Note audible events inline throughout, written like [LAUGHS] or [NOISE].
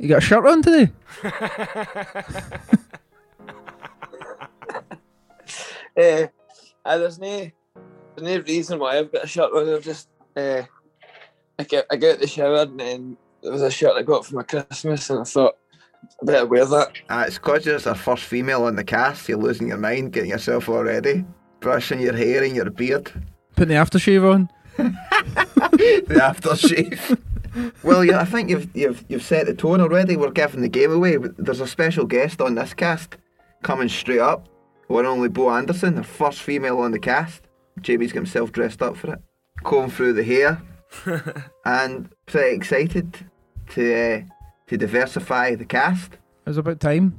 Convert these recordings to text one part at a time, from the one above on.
You got a shirt on today? [LAUGHS] Uh, uh, there's no there's no reason why I've got a shirt on. I've just uh, I get I get out the shower and then there was a shirt I got for my Christmas and I thought I better wear that. Uh, it's because you're our first female on the cast. You're losing your mind, getting yourself all ready, brushing your hair and your beard. Putting the aftershave on? [LAUGHS] the aftershave. Well, yeah, I think you've you've you've set the tone already. We're giving the game away. There's a special guest on this cast coming straight up. One only Bow Anderson, the first female on the cast. Jamie's got himself dressed up for it, combed through the hair, [LAUGHS] and pretty excited to uh, to diversify the cast. It's about time.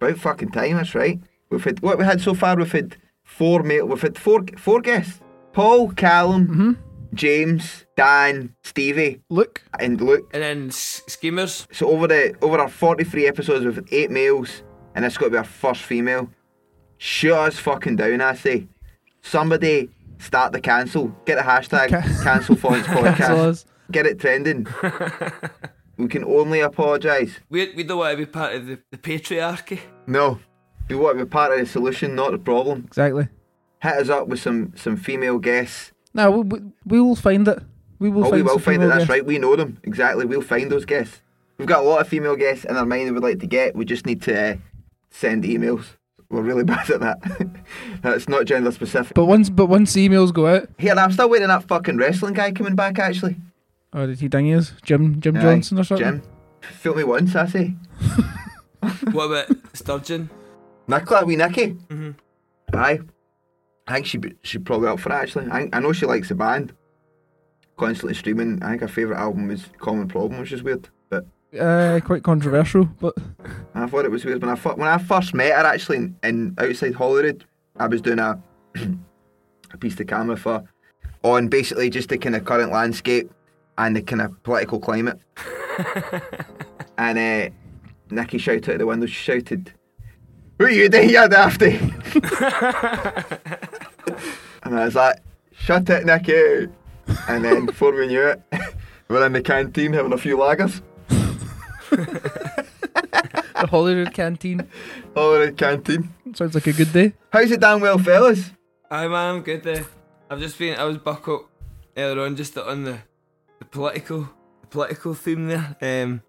About fucking time. That's right. We've had what we had so far. We've had four male. We've had four four guests. Paul, Callum, James, Dan, Stevie, Luke, and Luke. And then s- schemers. So over the over our forty three episodes, we've had eight males, and it's got to be our first female. Shut us fucking down, I say. Somebody start the cancel. Get the hashtag Ca- cancel Fonts [LAUGHS] Cancel podcast. Get it trending. [LAUGHS] we can only apologise. We, we don't want to be part of the, the patriarchy. No, we want to be part of the solution, not the problem. Exactly. Hit us up with some some female guests. No, we, we, we will find it. We will oh, find we will find it. That's guests. right. We know them exactly. We'll find those guests. We've got a lot of female guests in our mind that we'd like to get. We just need to uh, send emails. We're really [LAUGHS] bad at that. [LAUGHS] That's not gender specific. But once but once emails go out, Here, I'm still waiting on that fucking wrestling guy coming back. Actually, oh did he ding his? Jim Jim Aye, Johnson or something? Jim, fill me once, I say. [LAUGHS] what about Sturgeon? Nicola, wee Nicky. Mhm. Aye. I think she she probably up for it actually. I, I know she likes the band. Constantly streaming. I think her favourite album was Common Problem, which is weird. But Uh, quite controversial, but I thought it was weird when I when I first met her actually in, in outside Holyrood. I was doing a [CLEARS THROAT] a piece to camera for on basically just the kind of current landscape and the kind of political climate. [LAUGHS] and uh, Nikki shouted out the window. She shouted, "Who are you doing here, Dafty?" And I was like, "Shut it, Nikki!" And then [LAUGHS] before we knew it, [LAUGHS] we're in the canteen having a few lagers. the Holyrood canteen Holyrood canteen. sounds like a good day. How's it down well, fellas? Hi, man, I'm good there. I've just been, I was back up earlier on just on the, the political, the political theme there. Um,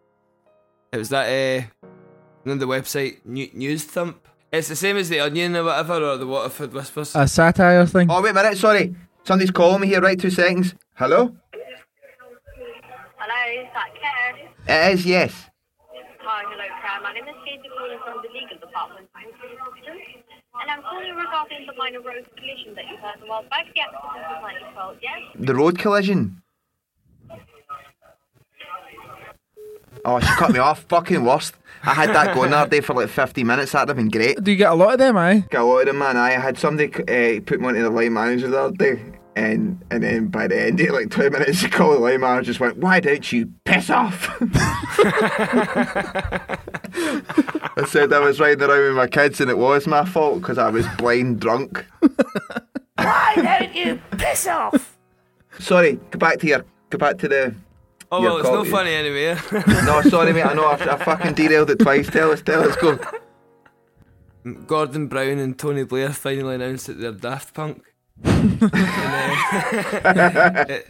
it was that, uh, you know, the website New, NewsThump. It's the same as the Onion or whatever, or the Waterford Whispers. A satire thing. Oh, wait a minute, sorry. Somebody's calling me here, right? Two seconds. Hello? Hello, is that Claire? It is, yes. Hi, hello, Claire. My name is Katie calling from the legal department. And I'm calling regarding the minor road collision that you heard a while back. The accident was not your fault, yes? The road collision. Oh, she cut me off. Fucking worst. I had that going there day for like 50 minutes. That'd have been great. Do you get a lot of them, aye? Got a lot of them, man. I had somebody uh, put me onto the line manager the other day, and And then by the end of like 20 minutes, [LAUGHS] Colin manager just went, Why don't you piss off? [LAUGHS] I said I was riding around with my kids and it was my fault because I was blind drunk. [LAUGHS] Why don't you piss off? Sorry, go back to your, go back to the. Oh well, it's no copy. funny anyway. [LAUGHS] [LAUGHS] No, sorry, mate. I know I, I fucking derailed it twice. Tell us, tell us, go. Gordon Brown and Tony Blair finally announced that they're Daft Punk. [LAUGHS] and, uh, it,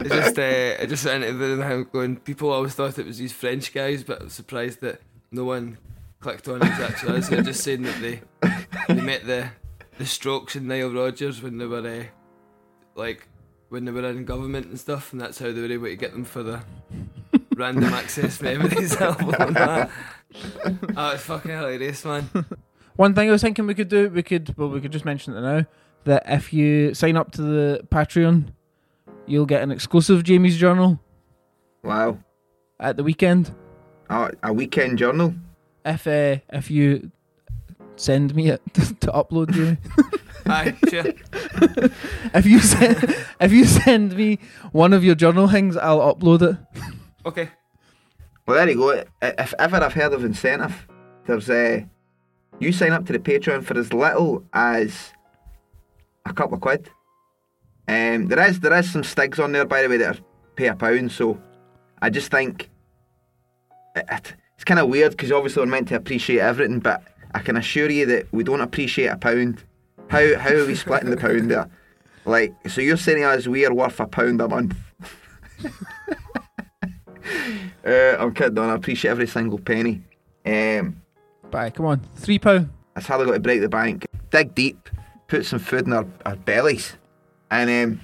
it just, uh, it just into them going. People always thought it was these French guys, but I'm surprised that no one clicked on it actually. They're just saying that they they met the the Strokes and Nile Rodgers when they were uh, like when they were in government and stuff, and that's how they were able to get them for the [LAUGHS] random access [LAUGHS] memories album. [LAUGHS] and that. Oh, it's fucking hilarious, man. One thing I was thinking we could do, we could, well, we could just mention it now, that if you sign up to the Patreon, you'll get an exclusive Jamie's Journal Wow. at the weekend. Oh, a weekend journal. If uh, if you send me it to upload, Jamie. Aye, sure. [LAUGHS] if you send if you send me one of your journal things, I'll upload it. Okay. Well, there you go. If ever I've heard of incentive, there's a. you sign up to the Patreon for as little as a couple of quid. Um, there is there is some stigs on there, by the way, that are pay a pound. So I just think it, it- it's kind of weird because obviously we're meant to appreciate everything, but I can assure you that we don't appreciate a pound. How how are we splitting the pound there? Like, so you're saying us we are worth a pound a month? [LAUGHS] uh, I'm kidding on. I appreciate every single penny. Um, Bye, come on, three pound. that's how they got to break the bank. Dig deep, put some food in our, our bellies, and um,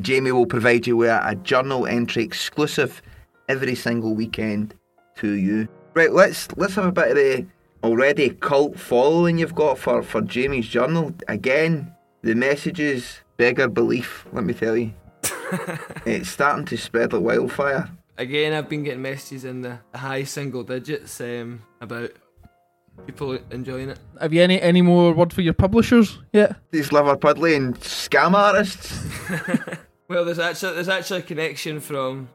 Jamie will provide you with a, a journal entry exclusive every single weekend to you. Right, let's let's have a bit of the already cult following you've got for, for Jamie's journal. Again, the messages beggar belief, let me tell you. [LAUGHS] it's starting to spread like wildfire. Again, I've been getting messages in the high single digits um, about people enjoying it. Have you any any more word for your publishers yet? These Liverpudlian and scam artists. [LAUGHS] [LAUGHS] Well, there's actually there's actually a connection from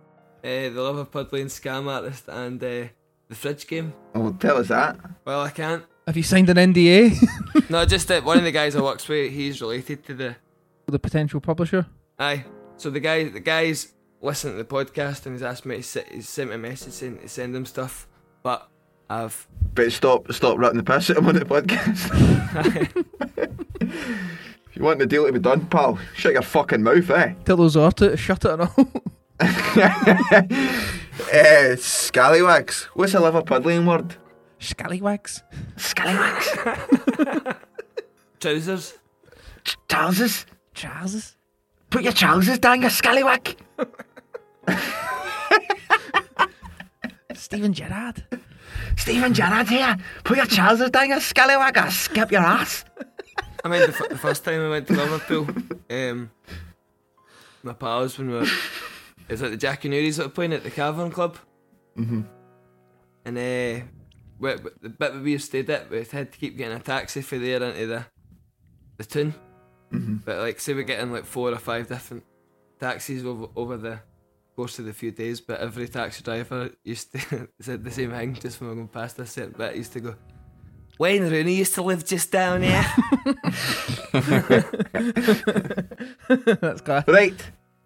uh, the Liverpudlian scam artist and uh, the fridge game. Oh, tell us that. Well, I can't. Have you signed an NDA? [LAUGHS] No, just that one of the guys I works with, he's related to the. the potential publisher. Aye. So the guy, the guys listen to the podcast and he's asked me to se- he's sent me a message saying to send him stuff, but I've But stop, stop ripping the piss at him on the podcast. [LAUGHS] if you want the deal to be done, pal, shut your fucking mouth, eh? Tell those artists to shut it and all. [LAUGHS] Eh, scallywags. What's a Liverpudlian word? Scallywags. Scallywags. trousers. trousers. Trousers. Put your trousers down, you scallywag. Steven Gerrard. Steven Gerrard here. Put your trousers down, you scallywag. I'll skip your ass. I mean, the, f- the first time I went to Liverpool, um, my pals when we were, it was like the Jackie Nuries that were playing at the Cavern Club. Mhm. And uh, we, the bit where we stayed at, we had to keep getting a taxi for there into the the tune. Mhm. But like, say we're getting like four or five different taxis over over the course of the few days, but every taxi driver used to [LAUGHS] said the same thing just when we were going past a certain bit. He used to go, Wayne Rooney used to live just down here. That's [LAUGHS] class. [LAUGHS] Right,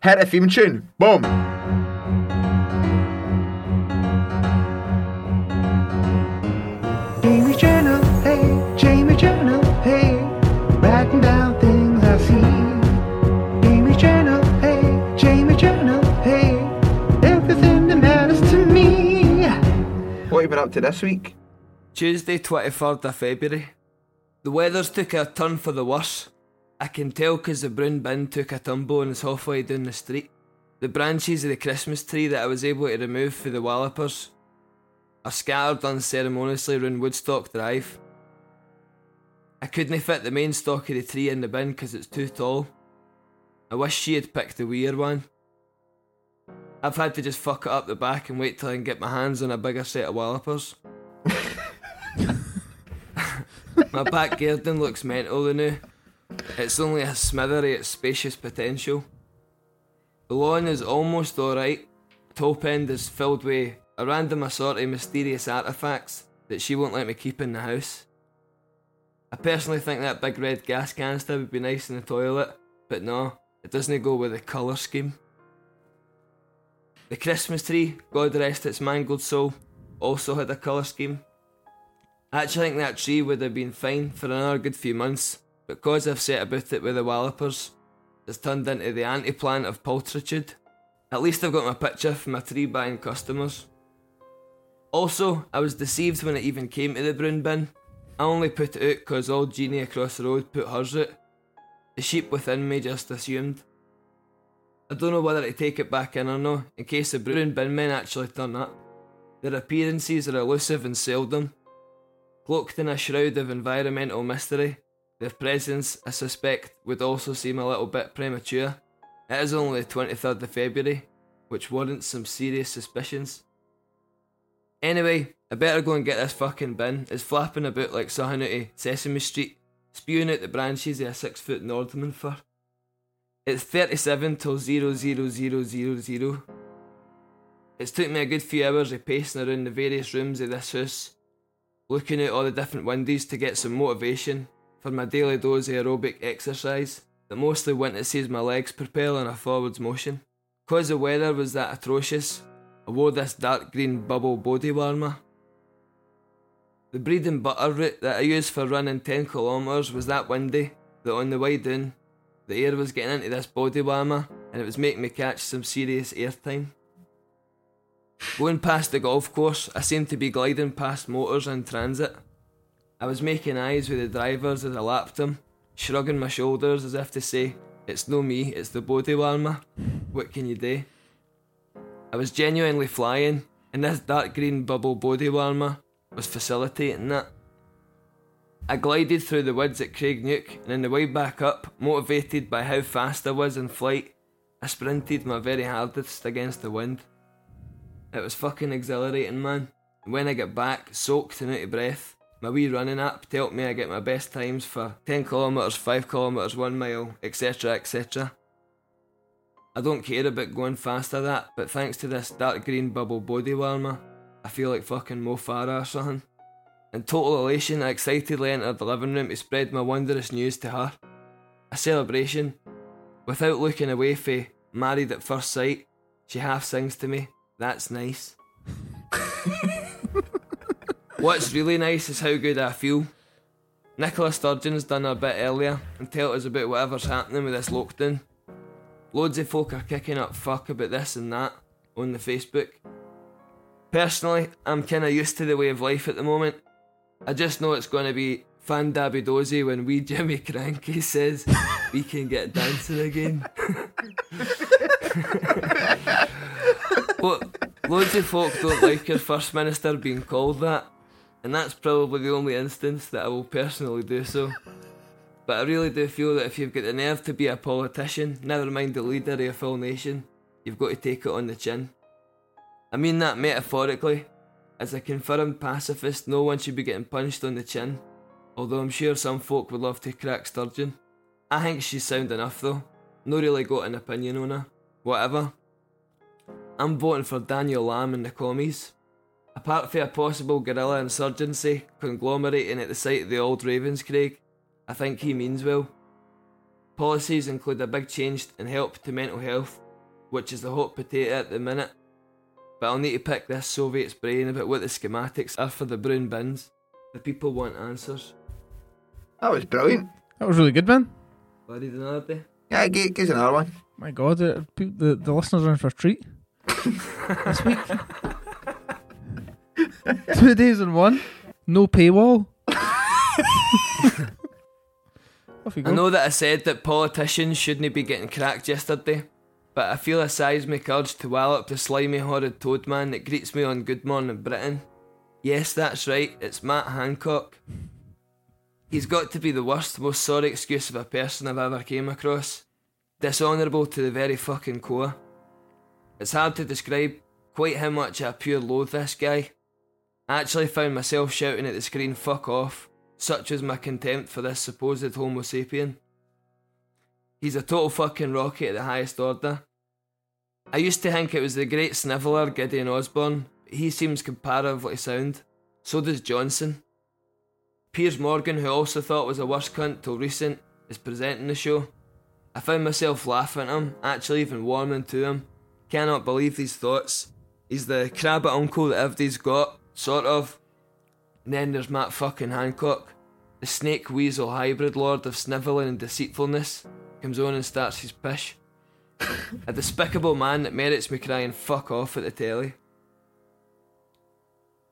hit a theme tune. Boom. Jamie Journal, hey, Jamie Journal, hey, writing down things I see. Jamie Journal, hey, Jamie Journal, hey, everything that matters to me. What have you been up to this week? Tuesday, 23rd of February. The weather's took a turn for the worse. I can tell 'cause the brown bin took a tumble and is halfway down the street. The branches of the Christmas tree that I was able to remove for the wallopers are scattered unceremoniously round Woodstock Drive. I couldn't fit the main stalk of the tree in the bin 'cause it's too tall. I wish she had picked the weird one. I've had to just fuck it up the back and wait till I can get my hands on a bigger set of wallopers. [LAUGHS] [LAUGHS] My back garden looks mental now. It's only a smithery its spacious potential. The lawn is almost alright. Top end is filled with a random assorted of mysterious artifacts that she won't let me keep in the house. I personally think that big red gas canister would be nice in the toilet, but no, it doesn't go with the colour scheme. The Christmas tree, God rest its mangled soul, also had a colour scheme. I actually think that tree would have been fine for another good few months, because I've set about it with the wallopers, it's turned into the anti plant of pulchritude. At least I've got my picture from my three buying customers. Also, I was deceived when it even came to the brown bin. I only put it out because old Jeannie across the road put hers out. The sheep within me just assumed. I don't know whether to take it back in or no, in case the brown bin men actually turn up. Their appearances are elusive and seldom. Cloaked in a shroud of environmental mystery, their presence, I suspect, would also seem a little bit premature. It is only the 23rd of February, which warrants some serious suspicions. Anyway, I better go and get this fucking bin. It's flapping about like something out of Sesame Street, spewing out the branches of a six foot Nordmann fir. It's 37 till 00000. It's took me a good few hours of pacing around the various rooms of this house, looking out all the different windows to get some motivation for my daily dose of aerobic exercise that mostly went to see my legs propel in a forwards motion. Cause the weather was that atrocious, I wore this dark green bubble body warmer. The bread and butter route that I used for running 10 kilometres was that windy that on the way down, the air was getting into this body warmer and it was making me catch some serious airtime. Going past the golf course, I seemed to be gliding past motors in transit. I was making eyes with the drivers as I lapped them, shrugging my shoulders as if to say, It's no me, it's the body warmer. What can you do? I was genuinely flying, and this dark green bubble body warmer was facilitating that. I glided through the woods at Craigneuk, and on the way back up, motivated by how fast I was in flight, I sprinted my very hardest against the wind. It was fucking exhilarating, man. And when I got back, soaked and out of breath, my wee running app told me I get my best times for 10 kilometres, 5 kilometres, 1 mile, etc. etc. I don't care about going faster that, but thanks to this dark green bubble body warmer, I feel like fucking Mo Farah or something. In total elation, I excitedly entered the living room to spread my wondrous news to her. A celebration. Without looking away from married at first sight, she half sings to me, That's nice. [LAUGHS] What's really nice is how good I feel. Nicola Sturgeon's done a bit earlier and told us about whatever's happening with this lockdown. Loads of folk are kicking up fuck about this and that on the Facebook. Personally, I'm kinda used to the way of life at the moment. I just know it's gonna be fan dabby dozy when wee Jimmy Krankie [LAUGHS] says we can get dancing again. [LAUGHS] Lo- loads of folk don't like your First Minister being called that, and that's probably the only instance that I will personally do so. But I really do feel that if you've got the nerve to be a politician, never mind the leader of a full nation, you've got to take it on the chin. I mean that metaphorically. As a confirmed pacifist, no one should be getting punched on the chin, although I'm sure some folk would love to crack Sturgeon. I think she's sound enough though. No really got an opinion on her. Whatever. I'm voting for Daniel Lamb in the commies. Apart from a possible guerrilla insurgency conglomerating at the site of the old Ravenscraig, I think he means well. Policies include a big change in help to mental health, which is the hot potato at the minute. But I'll need to pick this Soviet's brain about what the schematics are for the brown bins. The people want answers. That was brilliant. That was really good, man. Will I read another day? Yeah, give, give us another one. My God, uh, the, the, the listeners are in for a treat [LAUGHS] this week. [LAUGHS] Two days in one, no paywall. [LAUGHS] Off you go. I know that I said that politicians shouldn't be getting cracked yesterday, but I feel a seismic urge to wallop the slimy, horrid toad man that greets me on Good Morning Britain. Yes, that's right, it's Matt Hancock. He's got to be the worst, most sorry excuse of a person I've ever came across. Dishonourable to the very fucking core. It's hard to describe quite how much I pure loathe this guy. I actually found myself shouting at the screen fuck off, such was my contempt for this supposed homo sapien. He's a total fucking rocket at the highest order. I used to think it was the great sniveller Gideon Osborne, but he seems comparatively sound. So does Johnson. Piers Morgan, who also thought was a worse cunt till recent, is presenting the show. I found myself laughing at him, actually even warming to him. Cannot believe these thoughts. He's the crabbit uncle that everybody's got, sort of. And then there's Matt fucking Hancock, the snake weasel hybrid lord of snivelling and deceitfulness, comes on and starts his pish. a despicable man that merits me crying fuck off at the telly.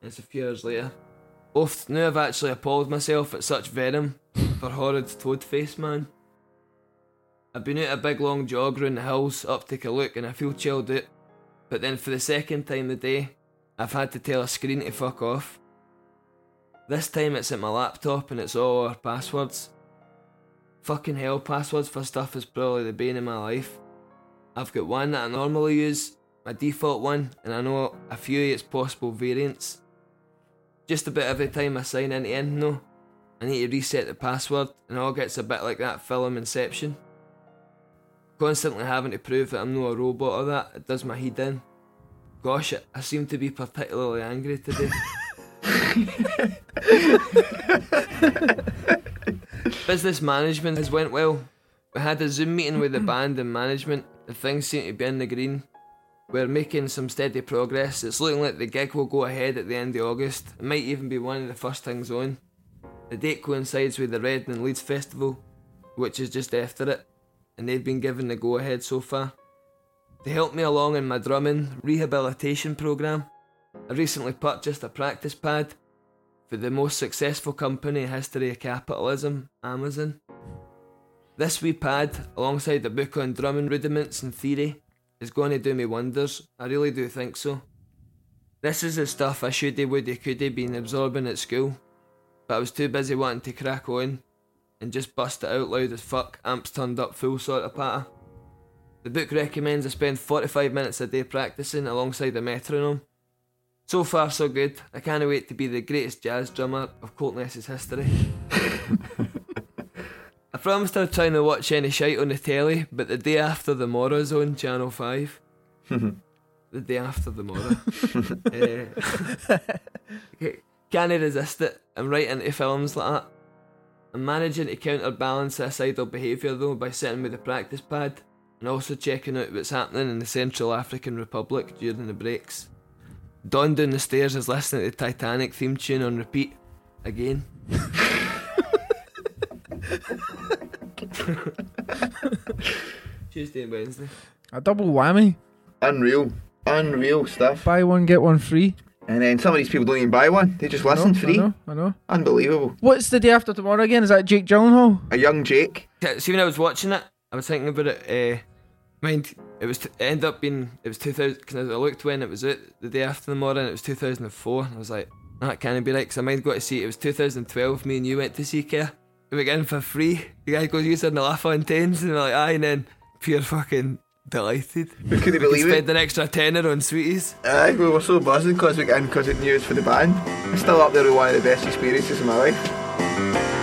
It's a few years later. Oft now I've actually appalled myself at such venom for horrid toad face man. I've been out a big long jog round the hills up to look and I feel chilled out. But then for the second time the day, I've had to tell a screen to fuck off. This time it's at my laptop and it's all our passwords. Fucking hell, passwords for stuff is probably the bane of my life. I've got one that I normally use, my default one, and I know a few of its possible variants. Just about every time I sign into anything though, I need to reset the password and it all gets a bit like that film Inception. Constantly having to prove that I'm not a robot or that, it does my head in. Gosh, I seem to be particularly angry today. [LAUGHS] Business management has went well. We had a Zoom meeting with the [CLEARS THROAT] band and management, and things seem to be in the green. We're making some steady progress. It's looking like the gig will go ahead at the end of August. It might even be one of the first things on. The date coincides with the Reading and Leeds Festival, which is just after it, and they've been given the go ahead so far. To help me along in my drumming rehabilitation programme, I recently purchased a practice pad for the most successful company in history of capitalism, Amazon. This wee pad, alongside the book on drumming rudiments and theory, is going to do me wonders. I really do think so. This is the stuff I shoulda, woulda, coulda been absorbing at school, but I was too busy wanting to crack on and just bust it out loud as fuck, amps turned up full sort of patter. The book recommends I spend 45 minutes a day practicing alongside a metronome. So far, so good. I can't wait to be the greatest jazz drummer of Coltness's history. [LAUGHS] I promised I'd try not watch any shite on the telly, but the day after the Morrow's on Channel 5. [LAUGHS] the day after the Morrow. uh, [LAUGHS] can't resist it. I'm right into films like that. I'm managing to counterbalance suicidal behaviour though by sitting with a practice pad and also checking out what's happening in the Central African Republic during the breaks. Don down the stairs is listening to the Titanic theme tune on repeat again. [LAUGHS] Tuesday and Wednesday. A double whammy. Unreal. Unreal stuff. Buy one, get one free. And then some of these people don't even buy one. They just listen I know, free. I know, I know. Unbelievable. What's the day after tomorrow again? Is that Jake Gyllenhaal? A young Jake. Yeah, See, when I was watching it, I was thinking about it. Uh, mind, it was t- it ended up being it was 2000. Because I looked when it was out the day after the morning. It was 2004. I was like, that can't be right. Because I might got to see it. It was 2012. Me and you went to see Care. We went in for free. The guy goes, "You said the laugh on tens," and we're like, "Aye," and then pure fucking delighted. We couldn't believe Spend it. an extra tenner on sweeties. Aye, we were so buzzing because we got in because it knew it was for the band. It's still up there with one of the best experiences of my life.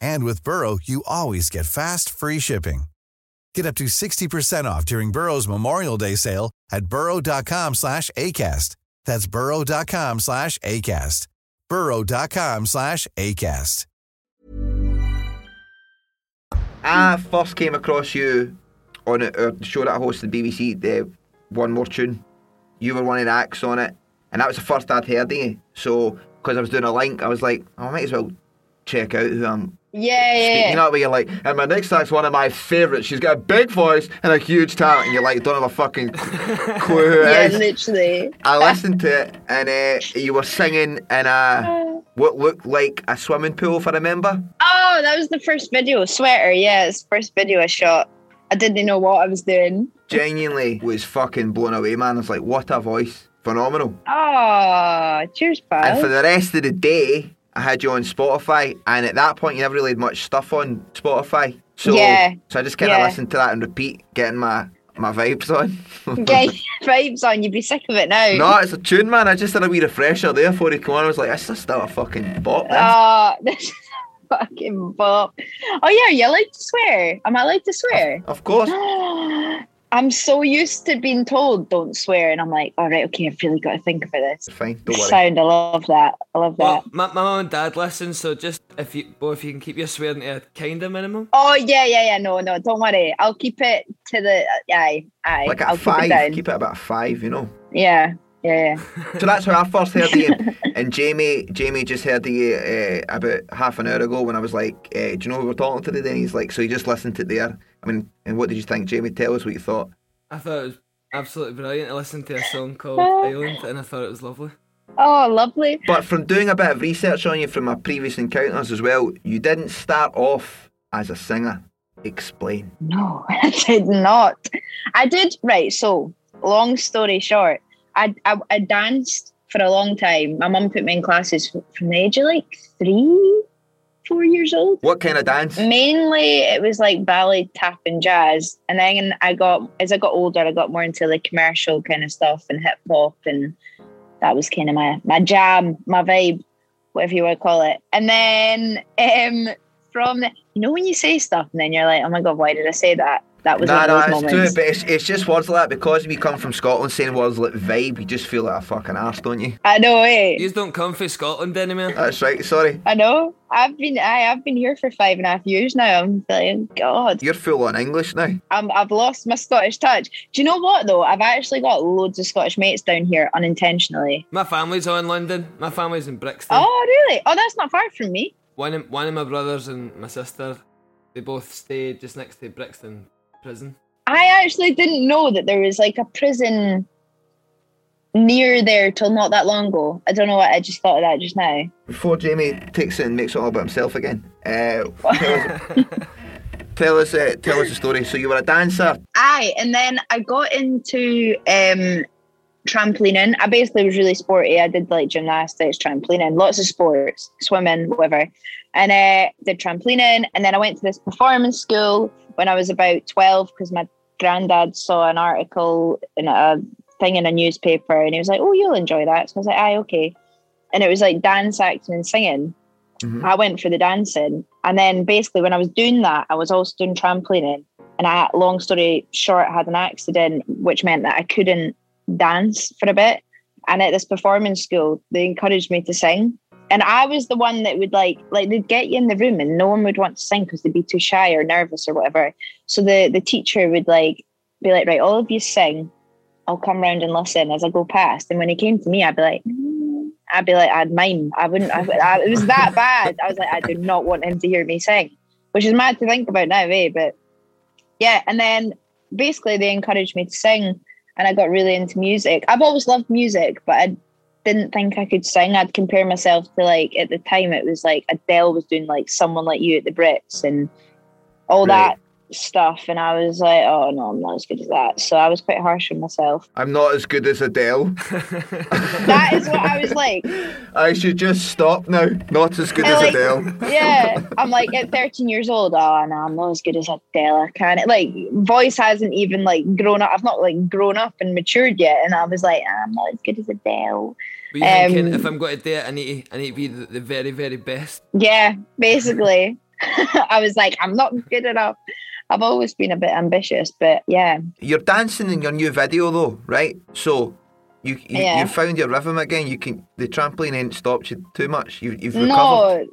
And with Burrow, you always get fast, free shipping. Get up to 60% off during Burrow's Memorial Day sale at burrow.com slash ACAST. That's burrow.com slash ACAST. burrow.com slash ACAST. I first came across you on a, show that I hosted the BBC, the One More Tune. You were one of the acts on it, and that was the first I'd heard of you. So, because I was doing a link, I was like, oh, I might as well check out who I'm Yeah, yeah, speaking yeah. up. Where you're like, and my next act's one of my favourites. She's got a big voice and a huge talent, and you're like, don't have a fucking [LAUGHS] clue who Yeah, it is. literally. I listened to it, and uh, you were singing in a what looked like a swimming pool, if I remember. Oh, that was the first video. Sweater, yeah, it's the first video I shot. I didn't know what I was doing. Genuinely was fucking blown away, man. I was like, what a voice. Phenomenal. Oh, cheers, pal. And for the rest of the day, I had you on Spotify, and at that point, you never really had much stuff on Spotify. So, Yeah, so I just kind of yeah. listened to that and repeat, getting my, my vibes on. [LAUGHS] Get vibes on, you'd be sick of it now. no, it's a tune, man. I just had a wee refresher there before he came on. I was like, this is still a fucking bop. this." Ah, [LAUGHS] oh, this is fucking bop. Oh yeah, you like to swear? Am I allowed to swear? Of course. [GASPS] [LAUGHS] I'm so used to being told don't swear, and I'm like, all right, okay, I've really got to think about this. Fine, don't worry. Sound, I love that. I love that. Well, my, my mum and dad listen, so just if you, boy, if you can keep your swearing to a kind of minimum. Oh yeah, yeah, yeah. No, no, don't worry. I'll keep it to the aye, aye. Like at I'll five, keep it down. keep it about a five, you know. Yeah, yeah, yeah. So that's how I first heard of you. [LAUGHS] And Jamie, Jamie just heard of you uh, about half an hour ago when I was like, uh, "Do you know who we're talking to today?" And he's like, "So you just listened to it there." I mean, and what did you think, Jamie? Tell us what you thought. I thought it was absolutely brilliant. I listened to a song called [LAUGHS] Island, and I thought it was lovely. Oh, lovely. But from doing a bit of research on you from my previous encounters as well, you didn't start off as a singer. Explain. No, [LAUGHS] I did not. I did right. So, long story short, I I, I danced for a long time. My mum put me in classes from the age of like three, four years old. What kind of dance? Mainly, it was like ballet, tap, and jazz. And then I got, as I got older, I got more into the commercial kind of stuff and hip hop, and that was kind of my my jam, my vibe, whatever you want to call it. And then um, from the, you know, when you say stuff and then you're like, oh my god, why did I say that? That was Nah, one nah, of it's those true, moments. but it's, it's just words like that because we come from Scotland saying words like vibe, you just feel like a fucking arse, don't you? I know, eh? You don't come from Scotland anymore. That's right, sorry. I know. I've been I, I've been here for five and a half years now. I'm like, God, You're full on English now. I'm, I've lost my Scottish touch. Do you know what though? I've actually got loads of Scottish mates down here unintentionally. My family's all in London. My family's in Brixton. Oh, really? Oh, that's not far from me. One of, one of my brothers and my sister, they both stay just next to Brixton prison. I actually didn't know that there was like a prison near there till not that long ago. I don't know what I just thought of that just now. Before Jamie takes it and makes it all about himself again, uh, tell us, [LAUGHS] tell us, uh, tell us the story. So you were a dancer. Aye, and then I got into um trampolining. I basically was really sporty. I did like gymnastics, trampolining, lots of sports, swimming, whatever. And uh did trampolining and then I went to this performance school when I was about 12 because my granddad saw an article in a thing in a newspaper and he was like, Oh, you'll enjoy that. So I was like, Aye, okay. And it was like dance, acting, and singing. I went for the dancing. And then basically when I was doing that, I was also doing trampolining. And I, long story short, I had an accident, which meant that I couldn't dance for a bit. And at this performance school, they encouraged me to sing. And I was the one that would like, like they'd get you in the room and no one would want to sing because they'd be too shy or nervous or whatever. So the the teacher would like be like, right, all of you sing. I'll come round and listen as I go past. And when he came to me, I'd be like. I'd be like, I'd mime. I wouldn't. I, I, it was that bad. I was like, I do not want him to hear me sing, which is mad to think about now, eh? But yeah, and then basically they encouraged me to sing, and I got really into music. I've always loved music, but I didn't think I could sing. I'd compare myself to like at the time it was like Adele was doing like someone like you at the Brits and all Right. that stuff, and I was like, oh no, I'm not as good as that. So I was quite harsh on myself. I'm not as good as Adele. [LAUGHS] That is what I was like. [LAUGHS] I should just stop now. Not as good And, as like, Adele. [LAUGHS] yeah, I'm like at 13 years old. Oh no, I'm not as good as Adele. I can't like voice hasn't even like grown up. I've not like grown up and matured yet, and I was like, "Ah, I'm not as good as Adele. Were you thinking Um, if I'm going to do it, I need to, I need to be the, the very, very best? Yeah, basically, I was like, I'm not good enough. I've always been a bit ambitious, but yeah, You're dancing in your new video though, right? So you you, Yeah. you found your rhythm again. You can the trampoline ain't stopped you too much. You, you've recovered. no.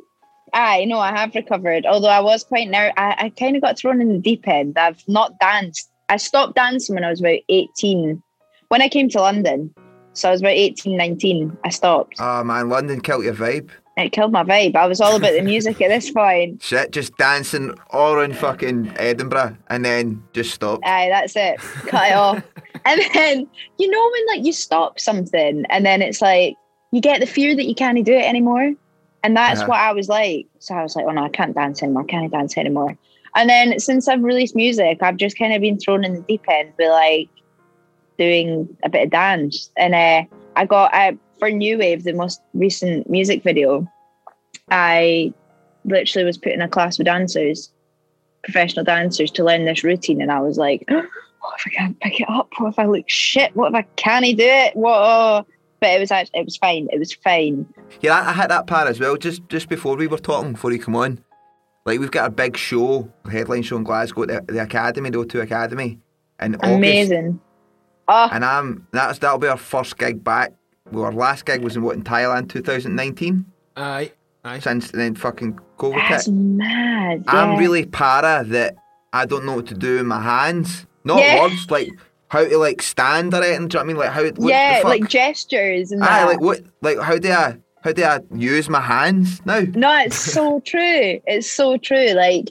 I know I have recovered, although I was quite nervous. I, I kind of got thrown in the deep end. I've not danced. I stopped dancing when I was about 18. When I came to London, so I was about 18, 19, I stopped. Ah man, London killed your vibe. It killed my vibe. I was all about the music at this point. [LAUGHS] Shit, just dancing all around fucking Edinburgh and then just stop. Aye, that's it. Cut it off. [LAUGHS] And then you know when like you stop something and then it's like you get the fear that you can't do it anymore. And that's Yeah. what I was like. So I was like, oh no, I can't dance anymore. I can't dance anymore. And then since I've released music, I've just kind of been thrown in the deep end with like doing a bit of dance. And uh, I got I, for New Wave, the most recent music video, I literally was put in a class with dancers, professional dancers, to learn this routine. And I was like, [GASPS] what if I can't pick it up? What if I look shit? What if I can't do it? What? But it was actually, it was fine. It was fine. Yeah, I, I hit that part as well. Just just before we were talking, before you come on, like we've got a big show, headline show in Glasgow, the, the Academy, the O2 Academy, in August. Amazing. Oh, And I'm that's that'll be our first gig back. Well, our last gig was in what in Thailand, 2019. Aye, aye. Since then, fucking COVID that's hit. mad. I'm really para that I don't know what to do with my hands. Not Yeah. words, like how to like stand or anything. Do you know what I mean? Like how? What yeah, the fuck? like gestures and Aye, that. like what? Like how do I? How do I use my hands now? No, it's so [LAUGHS] true. It's so true. Like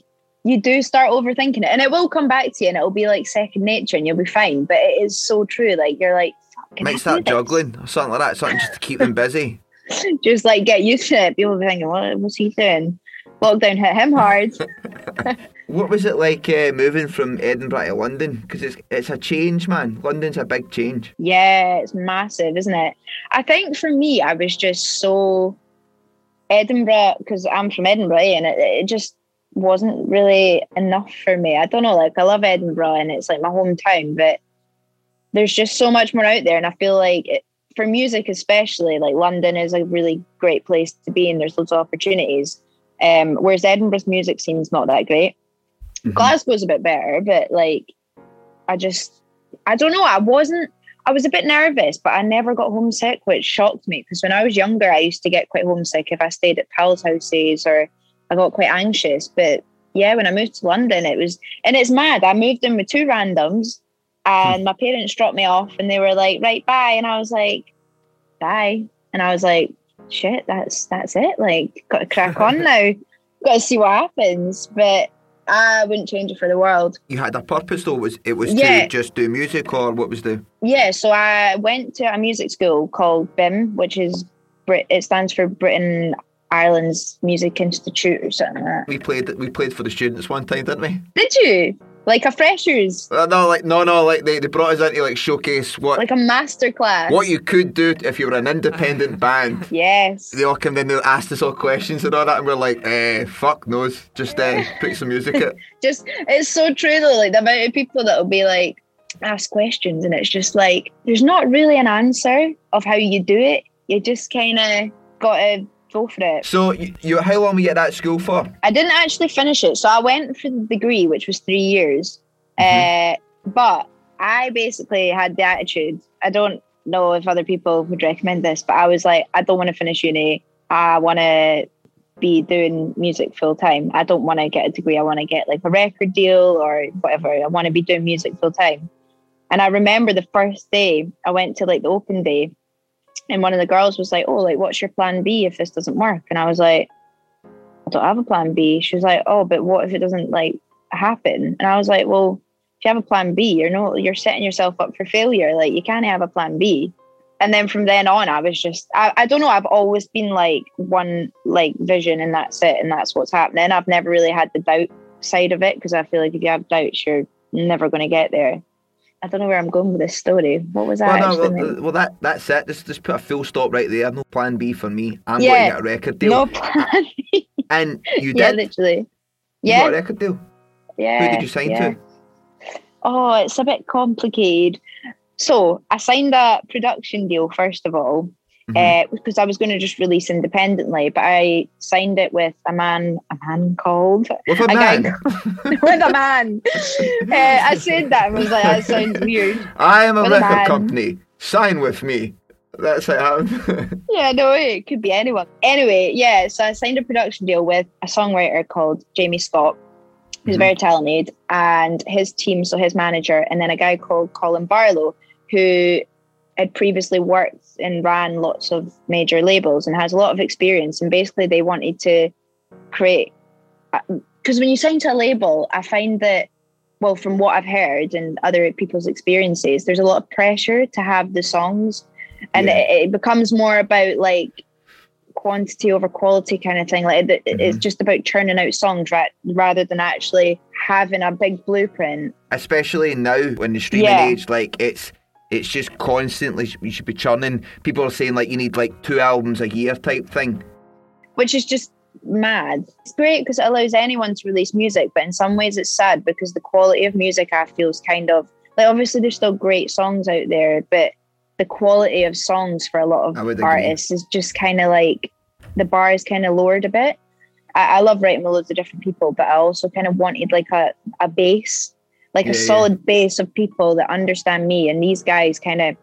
you do start overthinking it, and it will come back to you, and it'll be like second nature, and you'll be fine. But it is so true. Like you're like, "Fuck, can I Might start juggling or something like that. Something just to keep them busy. [LAUGHS] just like get used to it. People will be thinking, what was he doing? Lockdown hit him hard. [LAUGHS] What was it like uh, moving from Edinburgh to London? Because it's it's a change, man. London's a big change. Yeah, it's massive, isn't it? I think for me, I was just so Edinburgh because I'm from Edinburgh, and it, it just wasn't really enough for me. I don't know, like I love Edinburgh and it's like my hometown, but there's just so much more out there, and I feel like it, for music especially, like London is a really great place to be, and there's lots of opportunities. Um, whereas Edinburgh's music scene's not that great. Glasgow's a bit better, but like I just I don't know. I wasn't. I was a bit nervous, but I never got homesick, which shocked me because when I was younger, I used to get quite homesick if I stayed at pals' houses or I got quite anxious. But yeah, when I moved to London, it was and it's mad. I moved in with two randoms, and my parents dropped me off, and they were like, "Right, bye," and I was like, "Bye," and I was like, "Shit, that's that's it. Like, got to crack on [LAUGHS] now. Got to see what happens." But I wouldn't change it for the world. You had a purpose though. Was it was Yeah. to just do music or what was the? Yeah, so I went to a music school called BIMM, which is Brit. It stands for Britain Ireland's Music Institute or something. Like that. We played we played for the students one time, didn't we? Did you like a freshers, Uh, no, like no, no, like they, they brought us in to like showcase what like a masterclass. what you could do if you were an independent [LAUGHS] band. Yes. They all came in, they asked us all questions and all that, and we're like, eh, fuck knows, just uh, put some music at. [LAUGHS] Just it's so true though. Like the amount of people that will be like ask questions, and it's just like there's not really an answer of how you do it. You just kind of got to go for it. So you, you how long were you at that school for? I didn't actually finish it. So I went for the degree, which was three years. Uh, but I basically had the attitude. I don't know if other people would recommend this, but I was like, I don't want to finish uni. I want to be doing music full time. I don't want to get a degree. I want to get like a record deal or whatever. I want to be doing music full time. And I remember the first day I went to like the open day, and one of the girls was like, "Oh, like what's your plan B if this doesn't work?" And I was like, I don't have a plan B. She was like, oh, but what if it doesn't like happen? And I was like, well, if you have a plan B, you're no, you're setting yourself up for failure. Like you can't have a plan B. and then from then on, I was just, I, I don't know, I've always been like one like vision and that's it. And that's what's happening. I've never really had the doubt side of it because I feel like if you have doubts, you're never going to get there. I don't know where I'm going with this story. What was that? Well, no, well, well, that that's it. Just just put a full stop right there. No plan B for me. I'm Yeah, going to get a record deal. no plan. [LAUGHS] And you did. yeah, literally. You Yeah, got a record deal. yeah. Who did you sign yeah. to? Oh, it's a bit complicated. So I signed a production deal first of all, Mm-hmm. uh, because I was going to just release independently. But I signed it with a man, a man called With a guy- man. [LAUGHS] with a man. [LAUGHS] Uh, I said that and was like, that sounds weird. I am a With record man. company. Sign with me. That's how it. [LAUGHS] Yeah, no, it could be anyone. Anyway, yeah, so I signed a production deal with a songwriter called Jamie Scott, who's very talented, and his team, so his manager, and then a guy called Colin Barlow, who had previously worked and ran lots of major labels and has a lot of experience. And basically, they wanted to create, uh, because when you sign to a label, I find that, well, from what I've heard and other people's experiences, there's a lot of pressure to have the songs and Yeah. it, it becomes more about like quantity over quality kind of thing like it, it's mm-hmm. just about churning out songs ra- rather than actually having a big blueprint Especially now when the streaming Yeah. age, like it's it's just constantly you should be churning. People are saying like you need like two albums a year type thing. which is just mad it's great because it allows anyone to release music but in some ways it's sad because the quality of music i feel is kind of like obviously there's still great songs out there but the quality of songs for a lot of agree. artists is just kind of like the bar is kind of lowered a bit I, I love writing with loads of different people but i also kind of wanted like a, a base like Yeah, a yeah. solid base of people that understand me and these guys kind of